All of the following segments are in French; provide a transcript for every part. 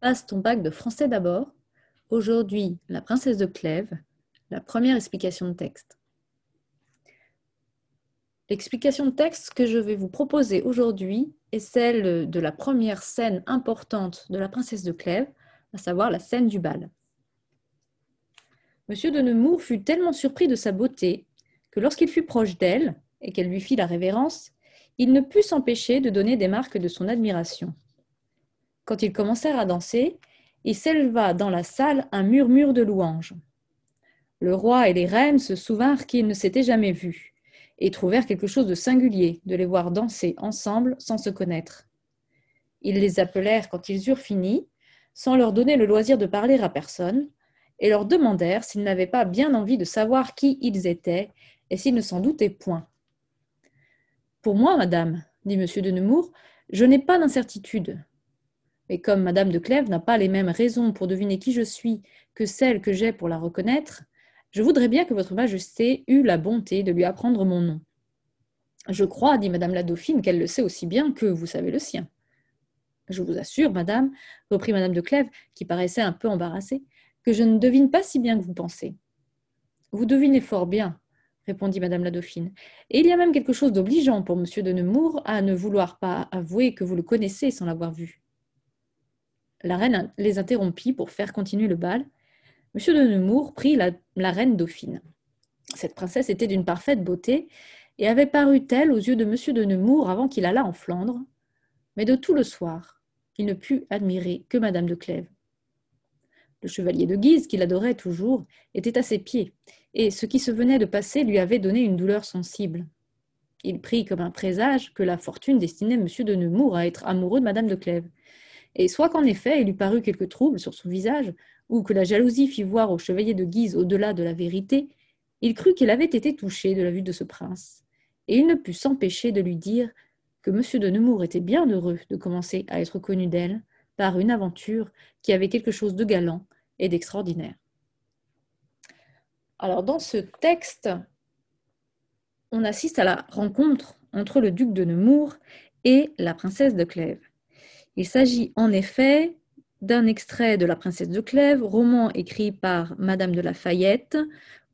Passe ton bac de français d'abord. Aujourd'hui, la princesse de Clèves, la première explication de texte. L'explication de texte que je vais vous proposer aujourd'hui est celle de la première scène importante de la princesse de Clèves, à savoir la scène du bal. Monsieur de Nemours fut tellement surpris de sa beauté que lorsqu'il fut proche d'elle et qu'elle lui fit la révérence, il ne put s'empêcher de donner des marques de son admiration. Quand ils commencèrent à danser, il s'éleva dans la salle un murmure de louanges. Le roi et les reines se souvinrent qu'ils ne s'étaient jamais vus, et trouvèrent quelque chose de singulier de les voir danser ensemble sans se connaître. Ils les appelèrent quand ils eurent fini, sans leur donner le loisir de parler à personne, et leur demandèrent s'ils n'avaient pas bien envie de savoir qui ils étaient et s'ils ne s'en doutaient point. Pour moi, madame, dit M. de Nemours, je n'ai pas d'incertitude. Mais comme Madame de Clèves n'a pas les mêmes raisons pour deviner qui je suis que celles que j'ai pour la reconnaître, je voudrais bien que votre Majesté eût la bonté de lui apprendre mon nom. Je crois, dit Madame la Dauphine, qu'elle le sait aussi bien que vous savez le sien. Je vous assure, Madame, reprit Madame de Clèves, qui paraissait un peu embarrassée, que je ne devine pas si bien que vous pensez. Vous devinez fort bien, répondit Madame la Dauphine. Et il y a même quelque chose d'obligeant pour Monsieur de Nemours à ne vouloir pas avouer que vous le connaissez sans l'avoir vu. La reine les interrompit pour faire continuer le bal. Monsieur de Nemours prit la, reine dauphine. Cette princesse était d'une parfaite beauté et avait paru telle aux yeux de Monsieur de Nemours avant qu'il allât en Flandre, mais de tout le soir, il ne put admirer que Madame de Clèves. Le chevalier de Guise, qu'il adorait toujours, était à ses pieds, et ce qui se venait de passer lui avait donné une douleur sensible. Il prit comme un présage que la fortune destinait M. de Nemours à être amoureux de Madame de Clèves, et soit qu'en effet il eût paru quelque trouble sur son visage, ou que la jalousie fit voir au chevalier de Guise au-delà de la vérité, il crut qu'il avait été touché de la vue de ce prince, et il ne put s'empêcher de lui dire que M. de Nemours était bien heureux de commencer à être connu d'elle par une aventure qui avait quelque chose de galant et d'extraordinaire. Alors dans ce texte, on assiste à la rencontre entre le duc de Nemours et la princesse de Clèves. Il s'agit en effet d'un extrait de La princesse de Clèves, roman écrit par Madame de Lafayette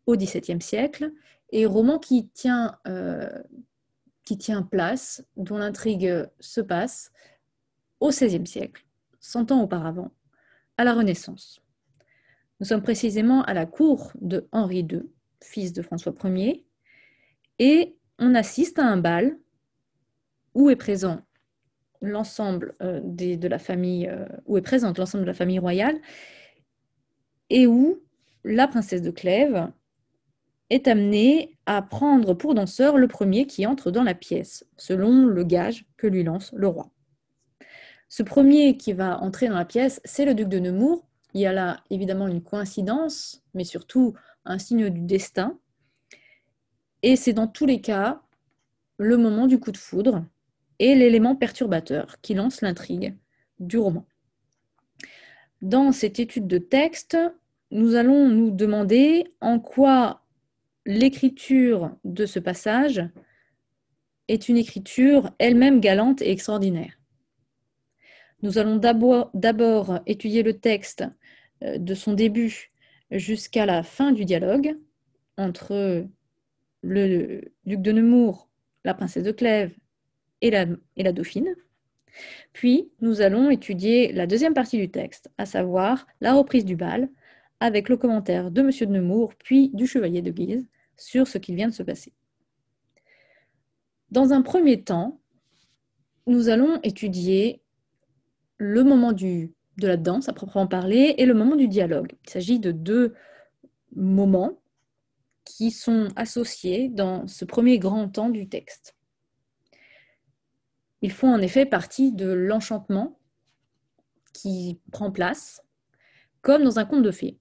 au XVIIe siècle, et roman qui tient, euh, qui tient place, dont l'intrigue se passe au XVIe siècle, cent ans auparavant, à la Renaissance. Nous sommes précisément à la cour de Henri II, fils de François Ier, et on assiste à un bal où est présent l'ensemble euh, de la famille, euh, où est présente l'ensemble de la famille royale, et où la princesse de Clèves est amenée à prendre pour danseur le premier qui entre dans la pièce, selon le gage que lui lance le roi. Ce premier qui va entrer dans la pièce, c'est le duc de Nemours. Il y a là évidemment une coïncidence, mais surtout un signe du destin. Et c'est dans tous les cas le moment du coup de foudre, et l'élément perturbateur qui lance l'intrigue du roman. Dans cette étude de texte, nous allons nous demander en quoi l'écriture de ce passage est une écriture elle-même galante et extraordinaire. Nous allons d'abord étudier le texte euh, de son début jusqu'à la fin du dialogue entre le duc de Nemours, la princesse de Clèves et la, dauphine. Puis, nous allons étudier la deuxième partie du texte, à savoir la reprise du bal, avec le commentaire de M. de Nemours, puis du chevalier de Guise, sur ce qui vient de se passer. Dans un premier temps, nous allons étudier le moment de la danse à proprement parler et le moment du dialogue. Il s'agit de deux moments qui sont associés dans ce premier grand temps du texte. Ils font en effet partie de l'enchantement qui prend place, comme dans un conte de fées,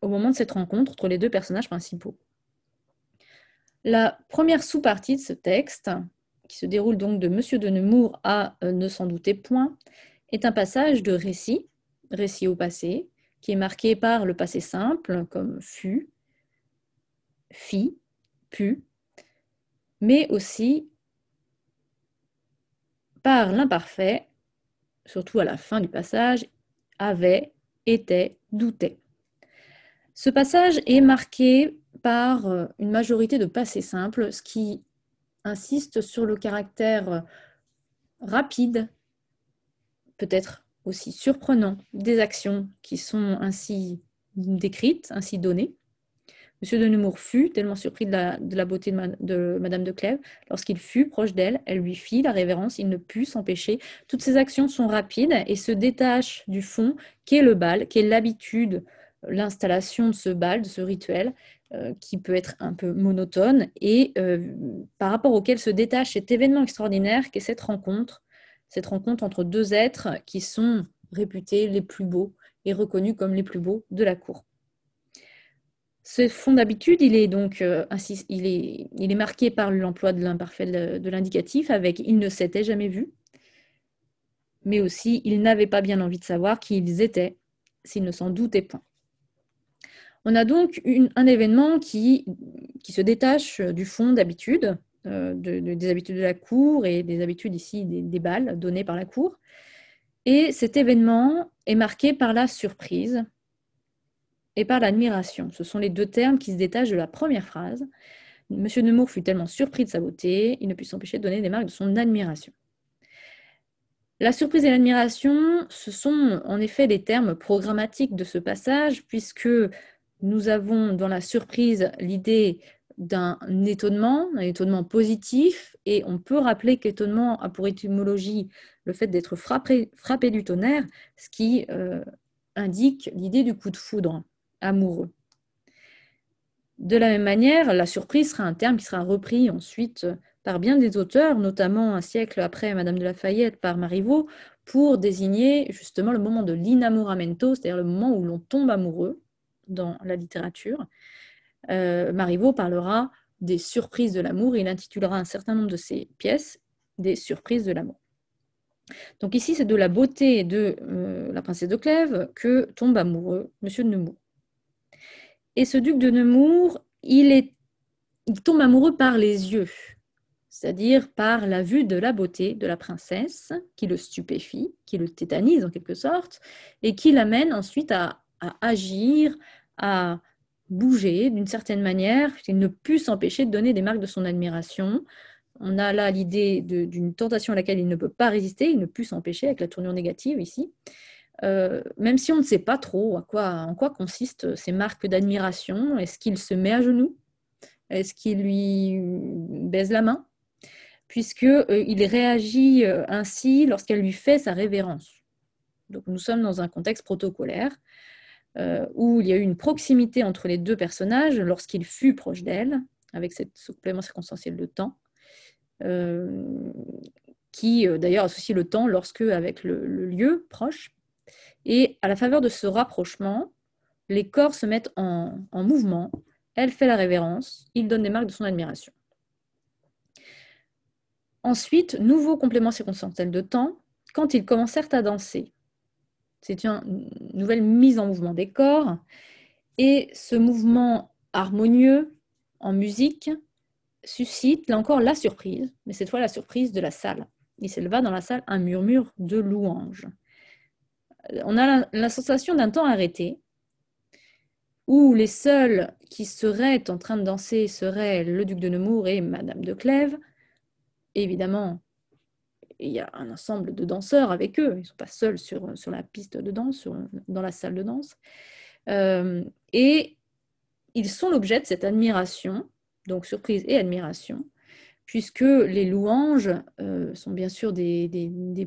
au moment de cette rencontre entre les deux personnages principaux. La première sous-partie de ce texte, qui se déroule donc de Monsieur de Nemours à euh, Ne s'en douter point, est un passage de récit, récit au passé, qui est marqué par le passé simple, comme fut, fit, pu, mais aussi par l'imparfait, surtout à la fin du passage, avait, était, doutait. Ce passage est marqué par euh, une majorité de passés simples, ce qui insiste sur le caractère rapide, peut-être aussi surprenant, des actions qui sont ainsi décrites, ainsi données. Monsieur de Nemours fut tellement surpris de la, beauté de, Madame de Clèves. Lorsqu'il fut proche d'elle, elle lui fit la révérence, il ne put s'empêcher. Toutes ces actions sont rapides et se détachent du fond, qu'est le bal, qu'est l'habitude, l'installation de ce bal, de ce rituel, euh, qui peut être un peu monotone, et euh, par rapport auquel se détache cet événement extraordinaire qu'est cette rencontre, cette rencontre entre deux êtres qui sont réputés les plus beaux et reconnus comme les plus beaux de la cour. Ce fond d'habitude, il est donc euh, il est, marqué par l'emploi de l'imparfait de, l'indicatif avec il ne s'était jamais vu, mais aussi il n'avait pas bien envie de savoir qui ils étaient s'il ne s'en doutait point. On a donc un événement qui, qui se détache du fond d'habitude, euh, des habitudes de la cour et des habitudes ici des balles données par la cour. Et cet événement est marqué par la surprise, et par l'admiration. Ce sont les deux termes qui se détachent de la première phrase. Monsieur Nemours fut tellement surpris de sa beauté, il ne put s'empêcher de donner des marques de son admiration. La surprise et l'admiration, ce sont en effet les termes programmatiques de ce passage, puisque nous avons dans la surprise l'idée d'un étonnement, un étonnement positif, et on peut rappeler qu'étonnement a pour étymologie le fait d'être frappé, frappé, du tonnerre, ce qui euh, indique l'idée du coup de foudre amoureux. De la même manière, la surprise sera un terme qui sera repris ensuite par bien des auteurs, notamment un siècle après Madame de Lafayette par Marivaux, pour désigner justement le moment de l'inamoramento, c'est-à-dire le moment où l'on tombe amoureux dans la littérature. Euh, Marivaux parlera des surprises de l'amour, il intitulera un certain nombre de ses pièces des surprises de l'amour. Donc ici, c'est de la beauté de euh, la princesse de Clèves que tombe amoureux Monsieur de Nemours. Et ce duc de Nemours, il, tombe amoureux par les yeux, c'est-à-dire par la vue de la beauté de la princesse, qui le stupéfie, qui le tétanise en quelque sorte, et qui l'amène ensuite à, agir, à bouger d'une certaine manière. Il ne put s'empêcher de donner des marques de son admiration. On a là l'idée d'une tentation à laquelle il ne peut pas résister, il ne put s'empêcher avec la tournure négative ici. Euh, même si on ne sait pas trop en quoi consistent ces marques d'admiration. Est-ce qu'il se met à genoux? Est-ce qu'il lui baise la main? Puisqu'il euh, il réagit euh, ainsi lorsqu'elle lui fait sa révérence. Donc nous sommes dans un contexte protocolaire où il y a eu une proximité entre les deux personnages lorsqu'il fut proche d'elle, avec cette supplément circonstanciel de temps, qui d'ailleurs associe le temps lorsque, avec le lieu proche, et à la faveur de ce rapprochement, les corps se mettent en, mouvement. Elle fait la révérence, il donne des marques de son admiration. Ensuite, nouveau complément circonstanciel de temps, quand ils commencèrent à danser. C'est une nouvelle mise en mouvement des corps. Et ce mouvement harmonieux en musique suscite, là encore, la surprise, mais cette fois la surprise de la salle. Il s'éleva dans la salle un murmure de louanges on a la, sensation d'un temps arrêté, où les seuls qui seraient en train de danser seraient le duc de Nemours et Madame de Clèves. évidemment, il y a un ensemble de danseurs avec eux, ils ne sont pas seuls sur, la piste de danse, dans la salle de danse. Euh, et ils sont l'objet de cette admiration, donc surprise et admiration, puisque les louanges euh, sont bien sûr des,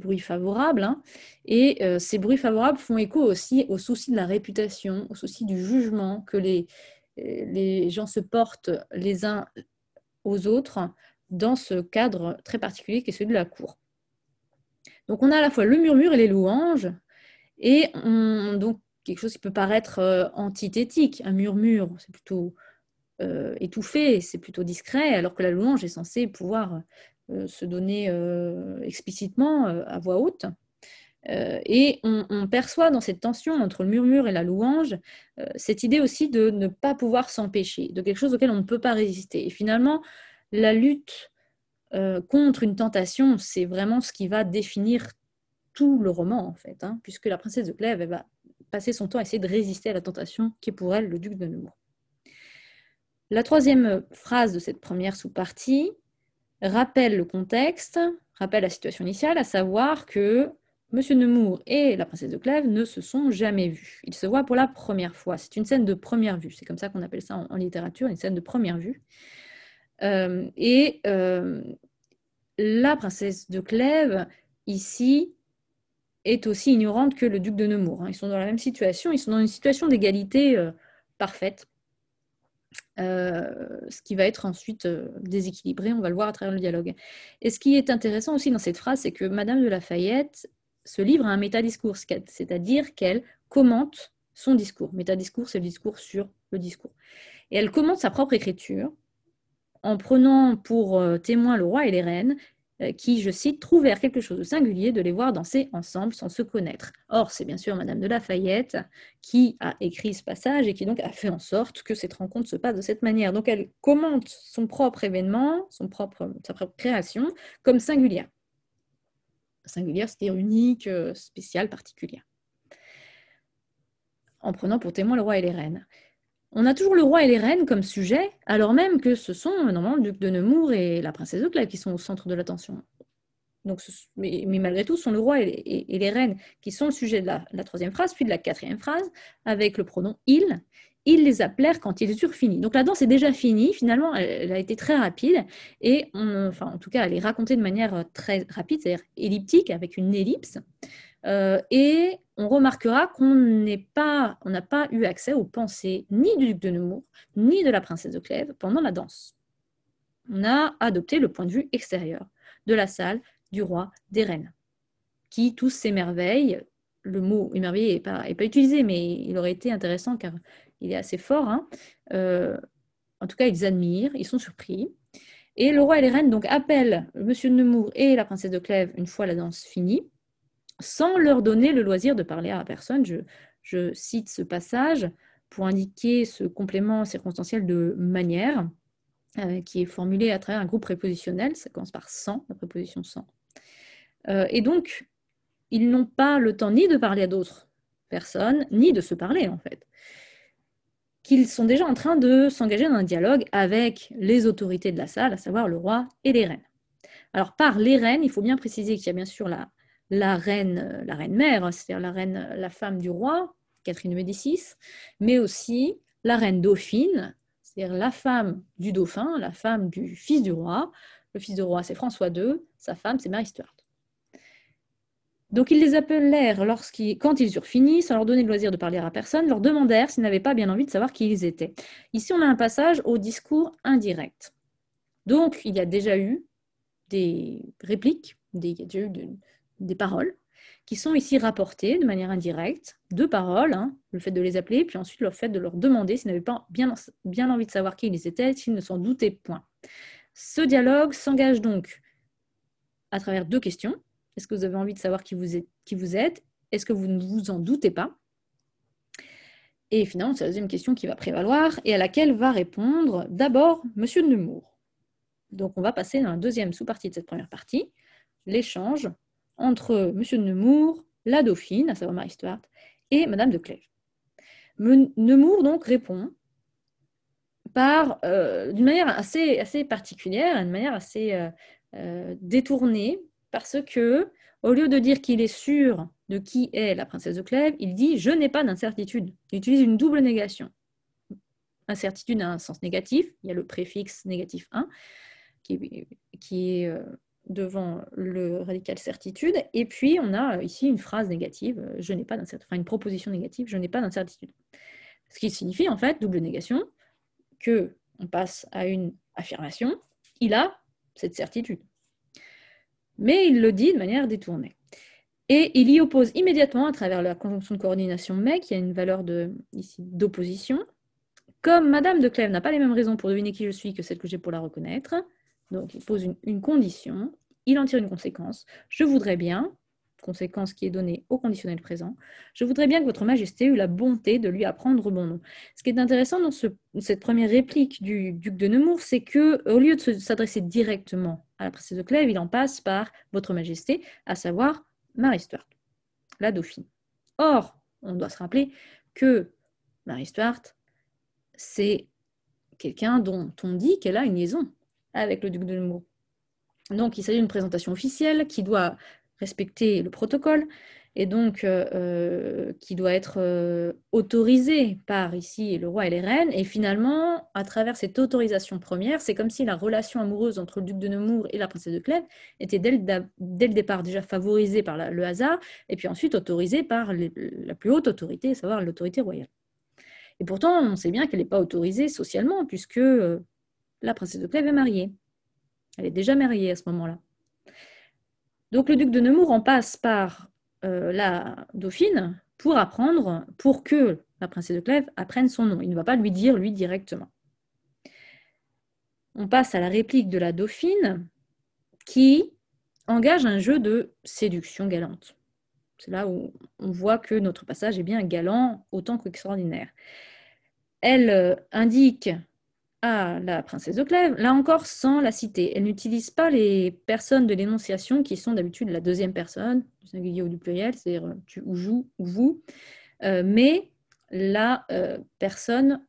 bruits favorables, hein, et euh, ces bruits favorables font écho aussi au souci de la réputation, au souci du jugement que les, les gens se portent les uns aux autres dans ce cadre très particulier qui est celui de la cour. Donc on a à la fois le murmure et les louanges, et donc quelque chose qui peut paraître euh, antithétique. Un murmure, c'est plutôt euh, étouffé, c'est plutôt discret, alors que la louange est censée pouvoir euh, se donner euh, explicitement à voix haute. et on, perçoit dans cette tension entre le murmure et la louange cette idée aussi de ne pas pouvoir s'empêcher, de quelque chose auquel on ne peut pas résister. Et finalement, la lutte contre une tentation, c'est vraiment ce qui va définir tout le roman, en fait, hein, puisque la princesse de Clèves va passer son temps à essayer de résister à la tentation qui est pour elle le duc de Nemours. La troisième phrase de cette première sous-partie rappelle le contexte, rappelle la situation initiale, à savoir que M. Nemours et la princesse de Clèves ne se sont jamais vus. Ils se voient pour la première fois. C'est une scène de première vue. C'est comme ça qu'on appelle ça en, littérature, une scène de première vue. Euh, et euh, la princesse de Clèves, ici, est aussi ignorante que le duc de Nemours. Hein. Ils sont dans la même situation, ils sont dans une situation d'égalité euh, parfaite. Euh, ce qui va être ensuite euh, déséquilibré, on va le voir à travers le dialogue. Et ce qui est intéressant aussi dans cette phrase, c'est que Madame de Lafayette se livre à un métadiscours, c'est-à-dire qu'elle commente son discours. Métadiscours, c'est le discours sur le discours. Et elle commente sa propre écriture en prenant pour euh, témoin le roi et les reines qui, je cite, trouvèrent quelque chose de singulier de les voir danser ensemble sans se connaître. Or, c'est bien sûr Madame de Lafayette qui a écrit ce passage et qui donc a fait en sorte que cette rencontre se passe de cette manière. Donc, elle commente son propre événement, sa propre création, comme singulière. Singulière, c'est-à-dire unique, euh, spéciale, particulière. En prenant pour témoin le roi et les reines on a toujours le roi et les reines comme sujet, alors même que ce sont normalement le duc de Nemours et la princesse de Clèves qui sont au centre de l'attention. Mais, malgré tout, ce sont le roi et, les reines qui sont le sujet de la, troisième phrase, puis de la quatrième phrase, avec le pronom il. Ils les appelèrent quand ils eurent fini. Donc la danse est déjà finie, finalement, elle, a été très rapide, et enfin, en tout cas, elle est racontée de manière très rapide, c'est-à-dire elliptique, avec une ellipse. Euh, et on remarquera qu'on n'a pas, eu accès aux pensées ni du duc de Nemours, ni de la princesse de Clèves pendant la danse. On a adopté le point de vue extérieur de la salle, du roi, des reines, qui tous s'émerveillent. Le mot émerveillé n'est pas, utilisé, mais il aurait été intéressant car il est assez fort. Hein. Euh, en tout cas, ils admirent, ils sont surpris. Et le roi et les reines donc appellent M. de Nemours et la princesse de Clèves une fois la danse finie sans leur donner le loisir de parler à personne. Je, cite ce passage pour indiquer ce complément circonstanciel de manière euh, qui est formulé à travers un groupe prépositionnel. Ça commence par sans, la préposition sans. Euh, et donc, ils n'ont pas le temps ni de parler à d'autres personnes, ni de se parler en fait. Qu'ils sont déjà en train de s'engager dans un dialogue avec les autorités de la salle, à savoir le roi et les reines. Alors, par les reines, il faut bien préciser qu'il y a bien sûr la la reine, la reine mère, c'est-à-dire la reine, la femme du roi, Catherine de Médicis, mais aussi la reine dauphine, c'est-à-dire la femme du dauphin, la femme du fils du roi. Le fils du roi, c'est François II, sa femme, c'est Mary Stuart. Donc ils les appelèrent lorsqu'ils, quand ils eurent fini, sans leur donner le loisir de parler à personne, leur demandèrent s'ils n'avaient pas bien envie de savoir qui ils étaient. Ici, on a un passage au discours indirect. Donc, il y a déjà eu des répliques, des, il y a déjà eu des paroles qui sont ici rapportées de manière indirecte, deux paroles, hein, le fait de les appeler, puis ensuite le fait de leur demander s'ils n'avaient pas bien, envie de savoir qui ils étaient, s'ils ne s'en doutaient point. Ce dialogue s'engage donc à travers deux questions. Est-ce que vous avez envie de savoir qui vous êtes, qui vous êtes? Est-ce que vous ne vous en doutez pas? Et finalement, c'est la deuxième question qui va prévaloir et à laquelle va répondre d'abord Monsieur Nemours. Donc on va passer dans la deuxième sous-partie de cette première partie, l'échange entre M. de Nemours, la dauphine, à savoir Marie Stuart, et Madame de Clèves. Nemours donc répond par euh, d'une manière assez, assez particulière, d'une manière assez euh, euh, détournée, parce que au lieu de dire qu'il est sûr de qui est la princesse de Clèves, il dit je n'ai pas d'incertitude. Il utilise une double négation. Incertitude a un sens négatif, il y a le préfixe négatif 1 qui, qui est devant le radical certitude. Et puis, on a ici une phrase négative, euh, je n'ai pas d'incertitude, enfin une proposition négative, je n'ai pas d'incertitude. Ce qui signifie, en fait, double négation, que on passe à une affirmation, il a cette certitude. Mais il le dit de manière détournée. Et il y oppose immédiatement, à travers la conjonction de coordination mais, qui a une valeur d'opposition, comme Madame de Clèves n'a pas les mêmes raisons pour deviner qui je suis que celles que j'ai pour la reconnaître, donc il pose une, condition, il en tire une conséquence. Je voudrais bien, conséquence qui est donnée au conditionnel présent, je voudrais bien que votre majesté eût la bonté de lui apprendre mon nom. Ce qui est intéressant dans cette première réplique du duc de Nemours, c'est que au lieu de s'adresser directement à la princesse de Clèves, il en passe par votre majesté, à savoir Marie Stuart, la dauphine. Or, on doit se rappeler que Marie Stuart, c'est quelqu'un dont on dit qu'elle a une liaison avec le duc de Nemours. Donc, il s'agit d'une présentation officielle qui doit respecter le protocole et donc euh, euh, qui doit être euh, autorisée par ici le roi et les reines. Et finalement, à travers cette autorisation première, c'est comme si la relation amoureuse entre le duc de Nemours et la princesse de Clèves était dès le, dès le départ déjà favorisée par le hasard, et puis ensuite autorisée par la plus haute autorité, à savoir l'autorité royale. Et pourtant, on sait bien qu'elle n'est pas autorisée socialement, puisque la princesse de Clèves est mariée. Elle est déjà mariée à ce moment-là. Donc le duc de Nemours en passe par euh, la dauphine pour apprendre, pour que la princesse de Clèves apprenne son nom. Il ne va pas lui dire lui directement. On passe à la réplique de la dauphine qui engage un jeu de séduction galante. C'est là où on voit que notre passage est bien galant autant qu'extraordinaire. Elle euh, la princesse de Clèves, là encore sans la citer. Elle n'utilise pas les personnes de l'énonciation qui sont d'habitude la deuxième personne, du singulier ou du pluriel, c'est-à-dire euh, tu ou jou ou vous, euh, mais la euh, personne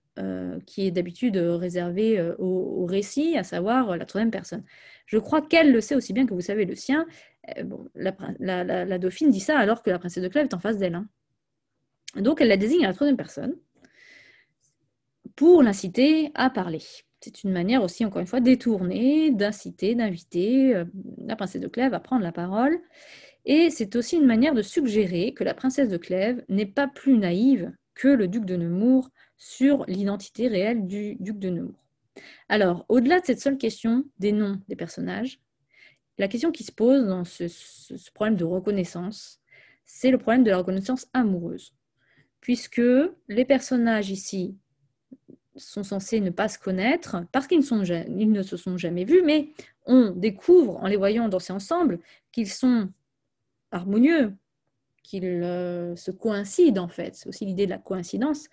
qui est d'habitude réservée au, récit, à savoir la troisième personne. Je crois qu'elle le sait aussi bien que vous savez le sien. Bon, la, dauphine dit ça alors que la princesse de Clèves est en face d'elle. Hein. Donc elle la désigne à la troisième personne pour l'inciter à parler. C'est une manière aussi, encore une fois, détournée d'inciter, d'inviter euh, la princesse de Clèves à prendre la parole. Et c'est aussi une manière de suggérer que la princesse de Clèves n'est pas plus naïve que le duc de Nemours sur l'identité réelle du duc de Nemours. Alors, au-delà de cette seule question des noms des personnages, la question qui se pose dans ce, ce problème de reconnaissance, c'est le problème de la reconnaissance amoureuse. Puisque les personnages ici sont censés ne pas se connaître parce qu'ils ne se sont jamais vus, mais on découvre en les voyant danser ensemble qu'ils sont harmonieux, qu'ils euh, se coïncident en fait. C'est aussi l'idée de la coïncidence.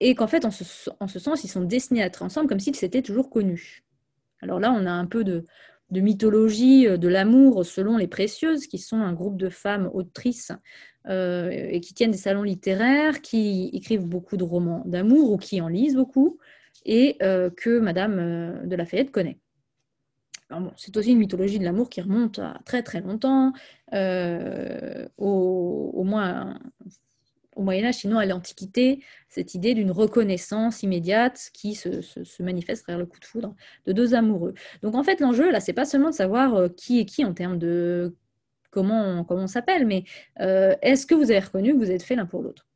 Et qu'en fait, en ce, en ce, sens, ils sont destinés à être ensemble comme s'ils s'étaient toujours connus. Alors là, on a un peu de, de mythologie euh, de l'amour selon les Précieuses, qui sont un groupe de femmes autrices euh, et qui tiennent des salons littéraires, qui écrivent beaucoup de romans d'amour ou qui en lisent beaucoup, et euh, que Madame de Lafayette connaît. C'est aussi une mythologie de l'amour qui remonte à très très longtemps, au, moins au Moyen Âge, sinon à l'Antiquité, cette idée d'une reconnaissance immédiate qui se, manifeste derrière le coup de foudre de deux amoureux. Donc en fait, l'enjeu, là, c'est pas seulement de savoir euh, qui est qui en termes de comment, comment on s'appelle, mais euh, est-ce que vous avez reconnu que vous êtes fait l'un pour l'autre?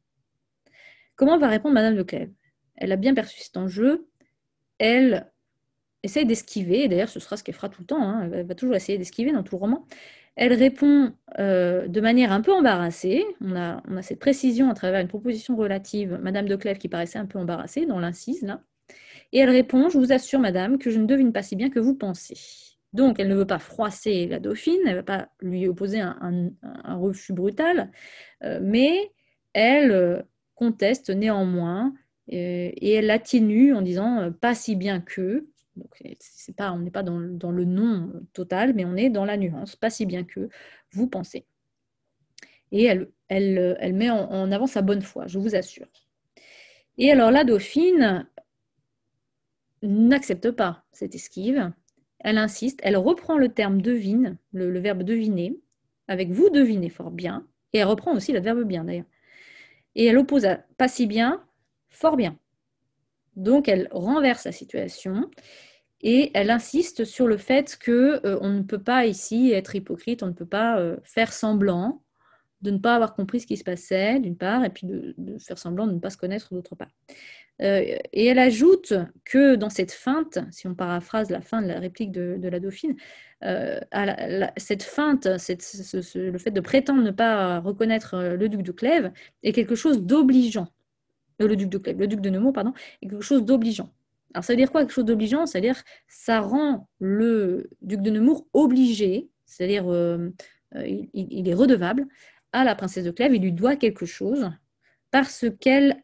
Comment va répondre Madame de Clèves? Elle a bien perçu cet enjeu. Elle essaye d'esquiver, et d'ailleurs ce sera ce qu'elle fera tout le temps, hein. elle va toujours essayer d'esquiver dans tout le roman. Elle répond euh, de manière un peu embarrassée. On a, cette précision à travers une proposition relative, Madame de Clèves qui paraissait un peu embarrassée dans l'incise là. Et elle répond Je vous assure, Madame, que je ne devine pas si bien que vous pensez. Donc, elle ne veut pas froisser la dauphine, elle ne va pas lui opposer un, refus brutal, euh, mais elle euh, conteste néanmoins et elle atténue en disant pas si bien que, donc, c'est pas, on n'est pas dans, le non total, mais on est dans la nuance, pas si bien que vous pensez. Et elle, met en, avant sa bonne foi, je vous assure. Et alors la dauphine n'accepte pas cette esquive. Elle insiste, elle reprend le terme devine, le, verbe deviner, avec vous devinez fort bien, et elle reprend aussi le verbe bien d'ailleurs. Et elle oppose à pas si bien, fort bien. Donc elle renverse la situation et elle insiste sur le fait que euh, on ne peut pas ici être hypocrite, on ne peut pas euh, faire semblant de ne pas avoir compris ce qui se passait d'une part, et puis de, faire semblant de ne pas se connaître d'autre part. Euh, et elle ajoute que dans cette feinte, si on paraphrase la fin de la réplique de, la dauphine, cette feinte, le fait de prétendre ne pas reconnaître le duc de Clèves est quelque chose d'obligeant euh, le duc de le duc de Nemours, pardon, est quelque chose d'obligeant. Alors ça veut dire quoi quelque chose d'obligeant? C'est-à-dire ça rend le duc de Nemours obligé, c'est-à-dire euh, euh, il, est redevable à la princesse de Clèves, il lui doit quelque chose parce qu'elle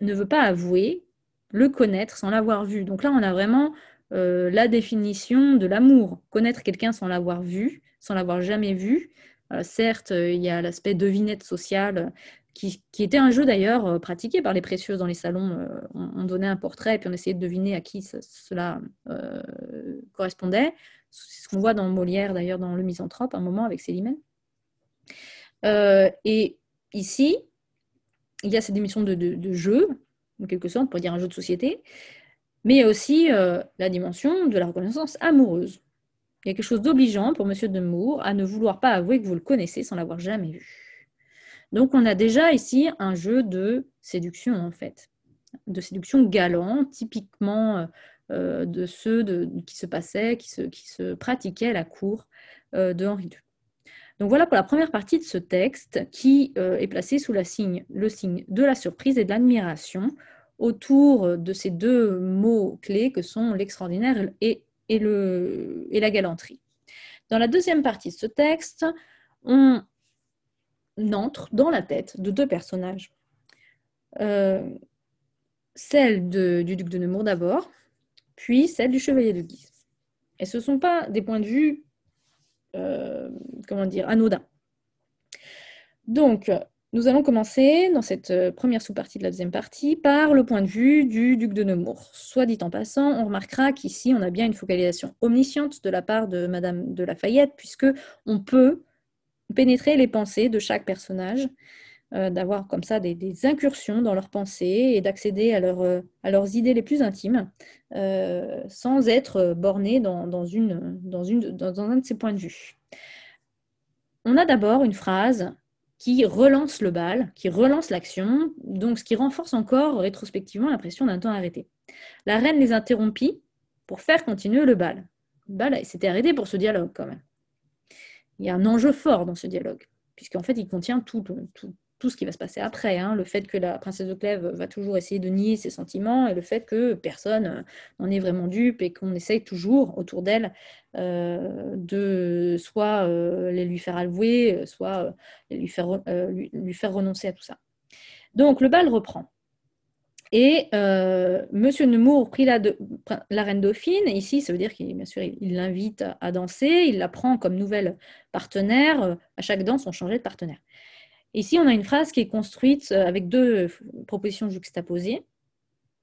ne veut pas avouer, le connaître sans l'avoir vu. Donc là, on a vraiment la définition de l'amour. Connaître quelqu'un sans l'avoir vu, sans l'avoir jamais vu, certes, il y a l'aspect devinette sociale qui, était un jeu d'ailleurs euh, pratiqué par les précieuses dans les salons. Euh, on, donnait un portrait et puis on essayait de deviner à qui cela euh, correspondait. C'est ce qu'on voit dans Molière d'ailleurs dans Le Misanthrope, un moment avec Célimène. et ici, il y a cette dimension de, de, jeu, en quelque sorte, pour dire un jeu de société, mais il y a aussi la dimension de la reconnaissance amoureuse. Il y a quelque chose d'obligeant pour M. Nemours à ne vouloir pas avouer que vous le connaissez sans l'avoir jamais vu. Donc on a déjà ici un jeu de séduction en fait, de séduction galant, typiquement euh, euh, de ceux qui se passaient, qui se, pratiquaient à la cour euh, de Henri II. Donc voilà pour la première partie de ce texte qui est placé sous le signe de la surprise et de l'admiration autour de ces deux mots clés que sont l'extraordinaire et, et la galanterie. Dans la deuxième partie de ce texte, on n'entre dans la tête de deux personnages. Euh, celle du duc de Nemours d'abord, puis celle du chevalier de Guise. Et ce ne sont pas des points de vue, euh, comment dire, anodins. Donc, nous allons commencer dans cette euh, première sous-partie de la deuxième partie par le point de vue du duc de Nemours. Soit dit en passant, on remarquera qu'ici, on a bien une focalisation omnisciente de la part de Madame de Lafayette, puisque on peut pénétrer les pensées de chaque personnage, euh, d'avoir comme ça des, incursions dans leurs pensées et d'accéder à, euh, leurs idées les plus intimes euh, sans être borné dans un de ces points de vue. On a d'abord une phrase qui relance le bal, qui relance l'action, donc ce qui renforce encore rétrospectivement l'impression d'un temps arrêté. La reine les interrompit pour faire continuer le bal. Le bal s'était arrêté pour ce dialogue quand même il y a un enjeu fort dans ce dialogue, puisqu'en fait, il contient tout, tout, tout, ce qui va se passer après. Hein. Le fait que la princesse de Clèves va toujours essayer de nier ses sentiments, et le fait que personne euh, n'en est vraiment dupe, et qu'on essaye toujours autour d'elle euh, de soit euh, les lui faire avouer, soit lui, faire, lui faire renoncer à tout ça. Donc, le bal reprend. Et euh, Monsieur Nemours prit la, reine dauphine. Ici, ça veut dire qu'il bien sûr, il l'invite à, danser. Il la prend comme nouvelle partenaire. Euh, à chaque danse, on changeait de partenaire. Ici, on a une phrase qui est construite euh, avec deux propositions juxtaposées,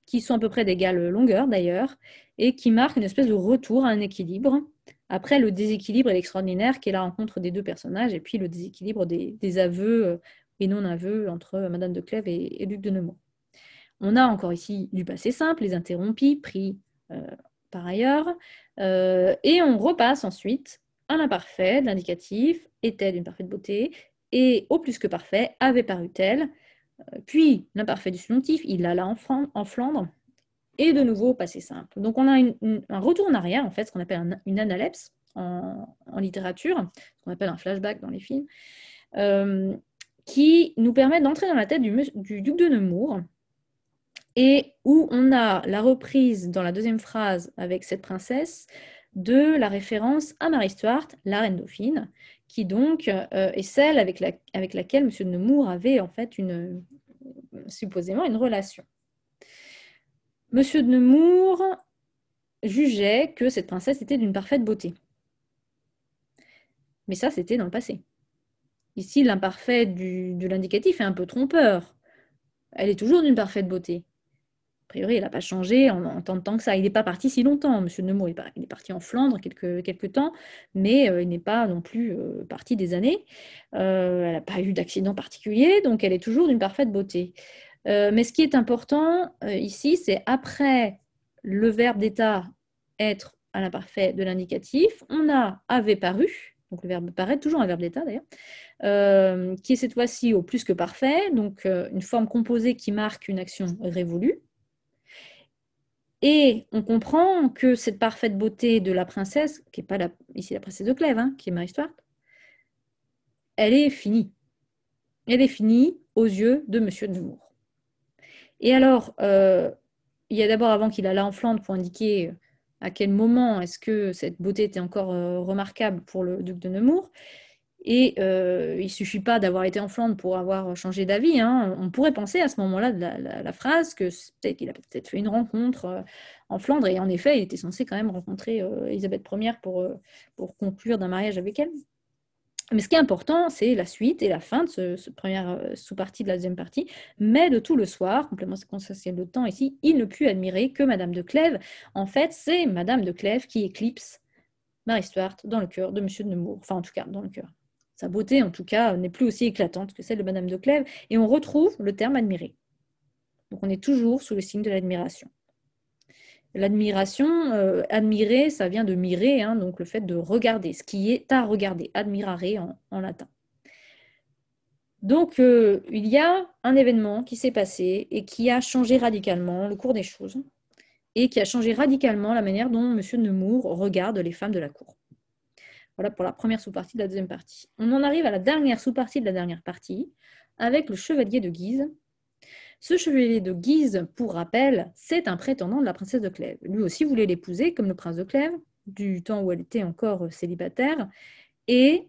qui sont à peu près d'égale longueur d'ailleurs, et qui marquent une espèce de retour à un équilibre après le déséquilibre et l'extraordinaire qui est la rencontre des deux personnages, et puis le déséquilibre des, aveux et non-aveux entre Madame de Clèves et Luc de Nemours. On a encore ici du passé simple, les interrompis, pris euh, par ailleurs, euh, et on repasse ensuite à l'imparfait, l'indicatif, était d'une parfaite beauté, et au plus que parfait, avait paru-elle, euh, puis l'imparfait du subjonctif, il alla en, en, Flandre, et de nouveau passé simple. Donc on a un retour en arrière, en fait, ce qu'on appelle une analepse en, littérature, ce qu'on appelle un flashback dans les films, qui nous permet d'entrer dans la tête du duc de Nemours, et où on a la reprise dans la deuxième phrase avec cette princesse de la référence à Marie Stuart, la reine dauphine, qui donc euh, est celle avec, laquelle M. de Nemours avait en fait une, supposément une relation. M. de Nemours jugeait que cette princesse était d'une parfaite beauté. Mais ça, c'était dans le passé. Ici, l'imparfait de l'indicatif est un peu trompeur. Elle est toujours d'une parfaite beauté priori, il n'a pas changé en, tant de temps que ça. Il n'est pas parti si longtemps, Monsieur Nemours. Il, est parti en Flandre quelques, quelques temps, mais euh, il n'est pas non plus euh, parti des années. Euh, elle n'a pas eu d'accident particulier, donc elle est toujours d'une parfaite beauté. mais ce qui est important ici, c'est après le verbe d'état être à l'imparfait de l'indicatif, on a avait paru, donc le verbe paraître, toujours un verbe d'état d'ailleurs, qui est cette fois-ci au plus que parfait, donc une forme composée qui marque une action révolue. Et on comprend que cette parfaite beauté de la princesse, qui n'est pas ici la princesse de Clèves, hein, qui est Marie Stuart, elle est finie. Elle est finie aux yeux de Monsieur Nemours. Et alors, euh, il y a d'abord, avant qu'il allât en Flandre pour indiquer à quel moment est-ce que cette beauté était encore euh, remarquable pour le duc de Nemours, et euh, il ne suffit pas d'avoir été en Flandre pour avoir changé d'avis. Hein. On pourrait penser à ce moment-là de la, phrase que peut-être qu'il a peut-être fait une rencontre euh, en Flandre. Et en effet, il était censé quand même rencontrer euh, Elisabeth Ier pour, pour conclure d'un mariage avec elle. Mais ce qui est important, c'est la suite et la fin de ce, première euh, sous-partie de la deuxième partie. Mais de tout le soir, complément séquentiel de temps ici, il ne put admirer que Madame de Clèves. En fait, c'est Madame de Clèves qui éclipse Marie Stuart dans le cœur de Monsieur de Nemours. Enfin, en tout cas, dans le cœur. Sa beauté, en tout cas, n'est plus aussi éclatante que celle de Madame de Clèves. Et on retrouve le terme admirer. Donc on est toujours sous le signe de l'admiration. L'admiration, euh, admirer, ça vient de mirer, hein, donc le fait de regarder, ce qui est à regarder, admirare en, latin. Donc euh, il y a un événement qui s'est passé et qui a changé radicalement le cours des choses et qui a changé radicalement la manière dont M. Nemours regarde les femmes de la cour. Voilà pour la première sous-partie de la deuxième partie. On en arrive à la dernière sous-partie de la dernière partie avec le chevalier de Guise ce chevalier de Guise, pour rappel, c'est un prétendant de la princesse de Clèves. Lui aussi voulait l'épouser, comme le prince de Clèves, du temps où elle était encore célibataire, et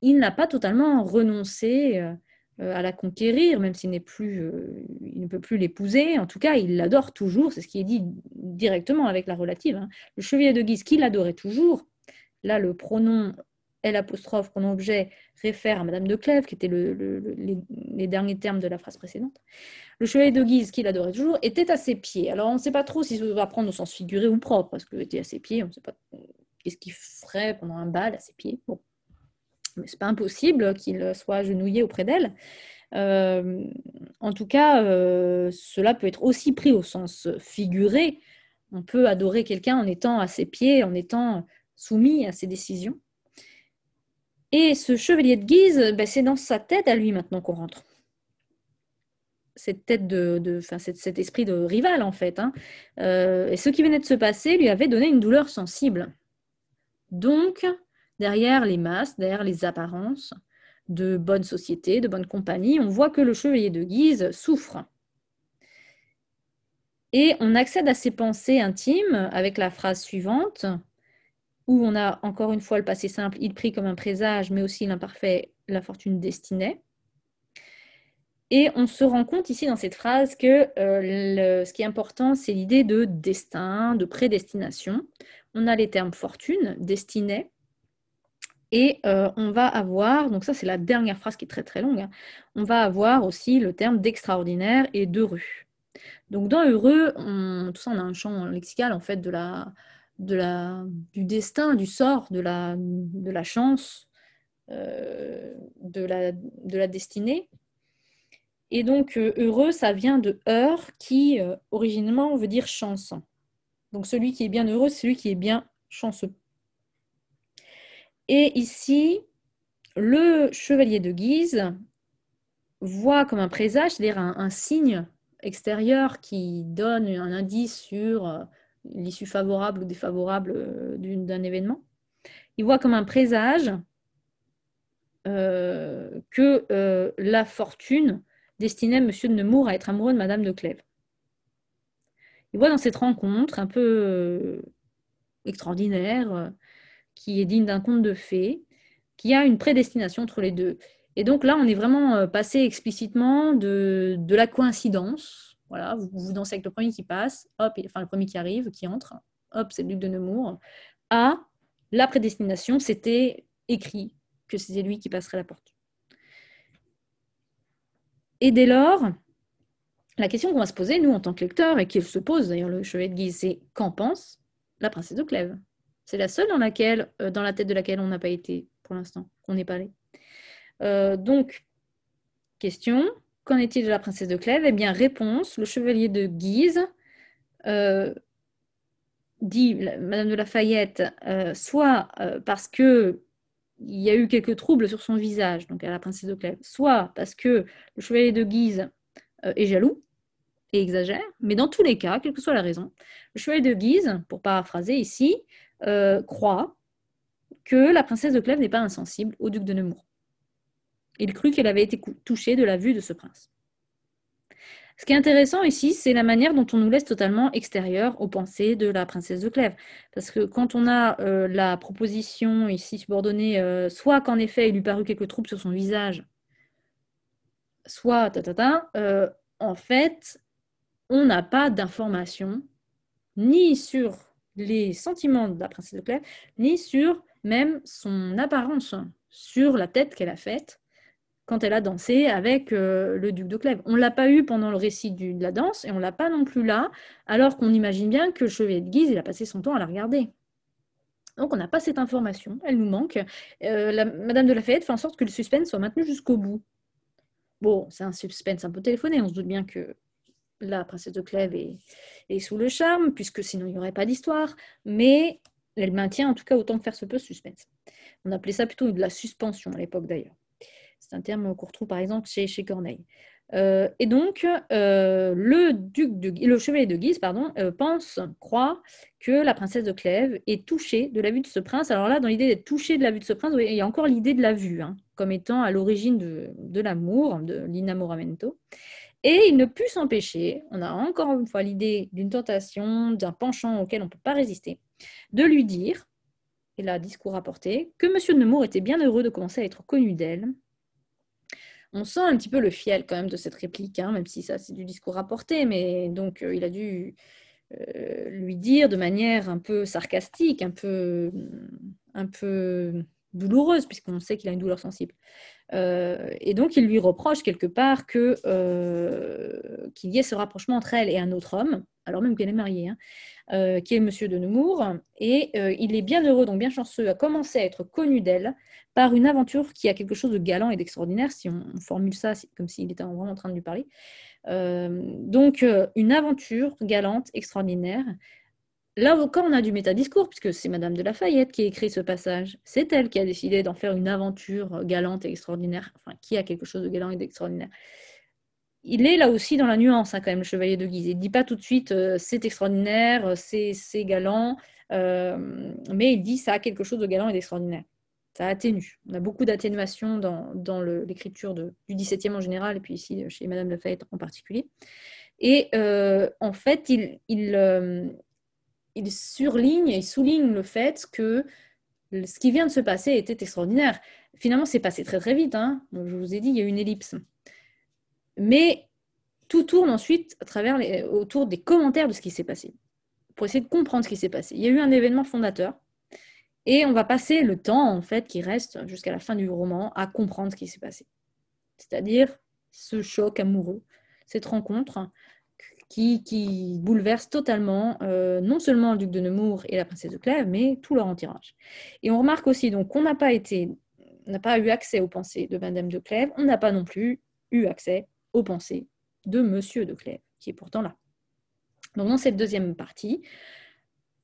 il n'a pas totalement renoncé euh, à la conquérir, même s'il plus, euh, il ne peut plus l'épouser. En tout cas, il l'adore toujours, c'est ce qui est dit directement avec la relative. Hein. Le chevalier de Guise, qui l'adorait toujours, là le pronom l'apostrophe pronom objet réfère à Madame de Clèves, qui était les, derniers termes de la phrase précédente. Le chevalier de Guise, qu'il adorait toujours, était à ses pieds. Alors on ne sait pas trop si ça va prendre au sens figuré ou propre, parce qu'il était à ses pieds, on ne sait pas qu'est-ce qu'il ferait pendant un bal à ses pieds. Bon. Mais c'est pas impossible qu'il soit agenouillé auprès d'elle. Euh, en tout cas, euh, cela peut être aussi pris au sens figuré. On peut adorer quelqu'un en étant à ses pieds, en étant soumis à ses décisions. Et ce chevalier de Guise, ben, c'est dans sa tête à lui maintenant qu'on rentre. Cette tête de, de cet esprit de rival en fait. Hein. Euh, et ce qui venait de se passer lui avait donné une douleur sensible. Donc, derrière les masses, derrière les apparences de bonne société, de bonne compagnie, on voit que le chevalier de Guise souffre. Et on accède à ses pensées intimes avec la phrase suivante où on a encore une fois le passé simple, il prit comme un présage, mais aussi l'imparfait, la fortune destinée. Et on se rend compte ici dans cette phrase que euh, ce qui est important, c'est l'idée de destin, de prédestination. On a les termes fortune, destinée, et euh, on va avoir, donc ça c'est la dernière phrase qui est très très longue, hein, on va avoir aussi le terme d'extraordinaire et d'heureux. Donc dans heureux, tout ça on a un champ lexical en fait de la, de la, du destin, du sort, de la, de la chance, euh, de, la, de la destinée. Et donc, euh, heureux, ça vient de heure, qui euh, originellement veut dire chance. Donc, celui qui est bien heureux, c'est celui qui est bien chanceux. Et ici, le chevalier de Guise voit comme un présage, c'est-à-dire un, signe extérieur qui donne un indice sur l'issue favorable ou défavorable euh, d'un événement. Il voit comme un présage euh, que euh, la fortune destinait M. de Nemours à être amoureux de Madame de Clèves. Il voit dans cette rencontre un peu extraordinaire, qui est digne d'un conte de fées, qu'il y a une prédestination entre les deux. Et donc là, on est vraiment passé explicitement de la coïncidence, voilà, vous, dansez avec le premier qui passe, hop, enfin le premier qui arrive, qui entre, hop, c'est le duc de Nemours. À la prédestination, c'était écrit que c'était lui qui passerait la porte. Et dès lors, la question qu'on va se poser, nous, en tant que lecteurs, et qu'il se pose d'ailleurs le chevet de Guise, c'est qu'en pense la princesse de Clèves? C'est la seule dans, laquelle, euh, dans la tête de laquelle on n'a pas été pour l'instant, qu'on n'est pas allé. Euh, donc, question, Qu'en est-il de la princesse de Clèves? Eh bien, réponse, le chevalier de Guise euh, dit, Madame de Lafayette, euh, soit euh, parce que il y a eu quelques troubles sur son visage, donc à la princesse de Clèves, soit parce que le chevalier de Guise est jaloux et exagère, mais dans tous les cas, quelle que soit la raison, le chevalier de Guise, pour paraphraser ici, croit que la princesse de Clèves n'est pas insensible au duc de Nemours. Il crut qu'elle avait été touchée de la vue de ce prince. Ce qui est intéressant ici, c'est la manière dont on nous laisse totalement extérieur aux pensées de la princesse de Clèves. Parce que quand on a euh, la proposition ici subordonnée, euh, soit qu'en effet il lui parut quelques troubles sur son visage, soit ta, euh, en fait, on n'a pas d'informations ni sur les sentiments de la princesse de Clèves, ni sur même son apparence sur la tête qu'elle a faite quand elle a dansé avec euh, le duc de Clèves. On ne l'a pas eu pendant le récit de la danse et on ne l'a pas non plus là, alors qu'on imagine bien que le chevalier de Guise, il a passé son temps à la regarder. Donc on n'a pas cette information, elle nous manque. Euh, Madame de Lafayette fait en sorte que le suspense soit maintenu jusqu'au bout. Bon, c'est un suspense un peu téléphoné, on se doute bien que la princesse de Clèves est, sous le charme, puisque sinon il n'y aurait pas d'histoire, mais elle maintient en tout cas autant que faire se peut ce suspense. On appelait ça plutôt de la suspension à l'époque d'ailleurs. Un terme qu'on retrouve par exemple chez, chez Corneille. Euh, et donc, euh, le, duc de, le chevalier de Guise pardon, euh, pense, croit que la princesse de Clèves est touchée de la vue de ce prince. Alors là, dans l'idée d'être touchée de la vue de ce prince, il y a encore l'idée de la vue, hein, comme étant à l'origine de, l'amour, de l'inamoramento. Et il ne put s'empêcher, on a encore une fois l'idée d'une tentation, d'un penchant auquel on ne peut pas résister, de lui dire, et là, discours rapporté, que M. de Nemours était bien heureux de commencer à être connu d'elle, on sent un petit peu le fiel quand même de cette réplique, hein, même si ça c'est du discours rapporté, mais donc euh, il a dû euh, lui dire de manière un peu sarcastique, un peu, un peu douloureuse, puisqu'on sait qu'il a une douleur sensible. Euh, et donc il lui reproche quelque part que qu'il y ait ce rapprochement entre elle et un autre homme, alors même qu'elle est mariée, hein, qui est Monsieur de Nemours, et il est bien heureux, donc bien chanceux, à commencer à être connu d'elle par une aventure qui a quelque chose de galant et d'extraordinaire, si on, formule ça comme s'il était vraiment en train de lui parler. Euh, donc, euh, une aventure galante, extraordinaire. Là encore, on a du métadiscours, puisque c'est Madame de Lafayette qui a écrit ce passage. C'est elle qui a décidé d'en faire une aventure galante et extraordinaire, enfin, qui a quelque chose de galant et d'extraordinaire. Il est là aussi dans la nuance, hein, quand même, le chevalier de Guise. Il ne dit pas tout de suite euh, c'est extraordinaire, c'est galant, mais il dit ça a quelque chose de galant et d'extraordinaire ça atténue. On a beaucoup d'atténuation dans, l'écriture du XVIIe en général, et puis ici chez Madame Lafayette en particulier. Et euh, en fait, il, euh, il surligne et souligne le fait que ce qui vient de se passer était extraordinaire. Finalement, c'est passé très très vite. Hein. je vous ai dit, il y a eu une ellipse. Mais tout tourne ensuite à travers les, autour des commentaires de ce qui s'est passé, pour essayer de comprendre ce qui s'est passé. Il y a eu un événement fondateur et on va passer le temps, en fait, qui reste jusqu'à la fin du roman à comprendre ce qui s'est passé. C'est-à-dire ce choc amoureux, cette rencontre qui, bouleverse totalement euh, non seulement le duc de Nemours et la princesse de Clèves, mais tout leur entourage. Et on remarque aussi donc qu'on n'a pas été, n'a pas eu accès aux pensées de Madame de Clèves, on n'a pas non plus eu accès aux pensées de Monsieur de Clèves, qui est pourtant là. Donc dans cette deuxième partie,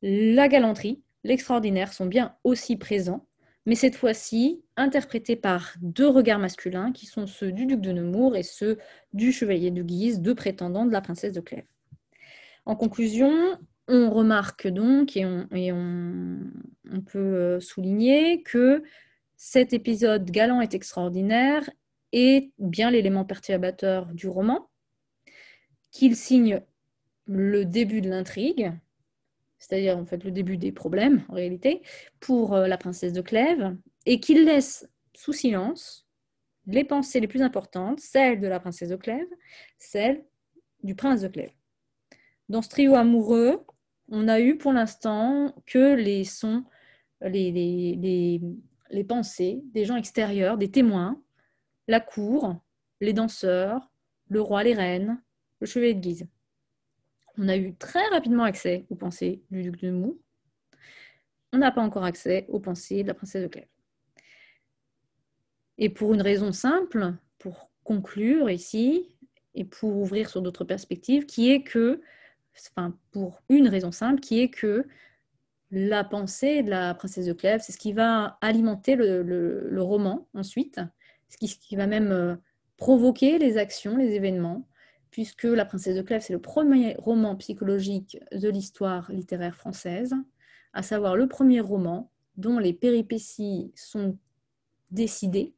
la galanterie, l'extraordinaire sont bien aussi présents, mais cette fois-ci interprétés par deux regards masculins qui sont ceux du duc de Nemours et ceux du chevalier de Guise, deux prétendants de la princesse de Clèves. En conclusion, on remarque donc et on, peut euh, souligner que cet épisode galant et extraordinaire est bien l'élément perturbateur du roman, qu'il signe le début de l'intrigue, c'est-à-dire en fait le début des problèmes en réalité, pour euh, la princesse de Clèves, et qu'il laisse sous silence les pensées les plus importantes, celles de la princesse de Clèves, celles du prince de Clèves. Dans ce trio amoureux, on a eu pour l'instant que les sons, les, pensées des gens extérieurs, des témoins, la cour, les danseurs, le roi, les reines, le chevalier de Guise on a eu très rapidement accès aux pensées du duc de Nemours. On n'a pas encore accès aux pensées de la princesse de Clèves. Et pour une raison simple, pour conclure ici, et pour ouvrir sur d'autres perspectives, qui est que, enfin, pour une raison simple, qui est que la pensée de la princesse de Clèves, c'est ce qui va alimenter le, roman ensuite, ce qui, va même euh, provoquer les actions, les événements, puisque La Princesse de Clèves, c'est le premier roman psychologique de l'histoire littéraire française, à savoir le premier roman dont les péripéties sont décidées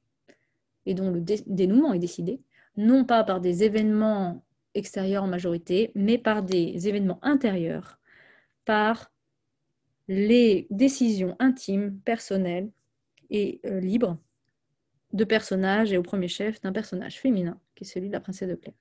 et dont le dénouement est décidé, non pas par des événements extérieurs en majorité, mais par des événements intérieurs, par les décisions intimes, personnelles et euh, libres de personnages, et au premier chef d'un personnage féminin, qui est celui de la princesse de Clèves.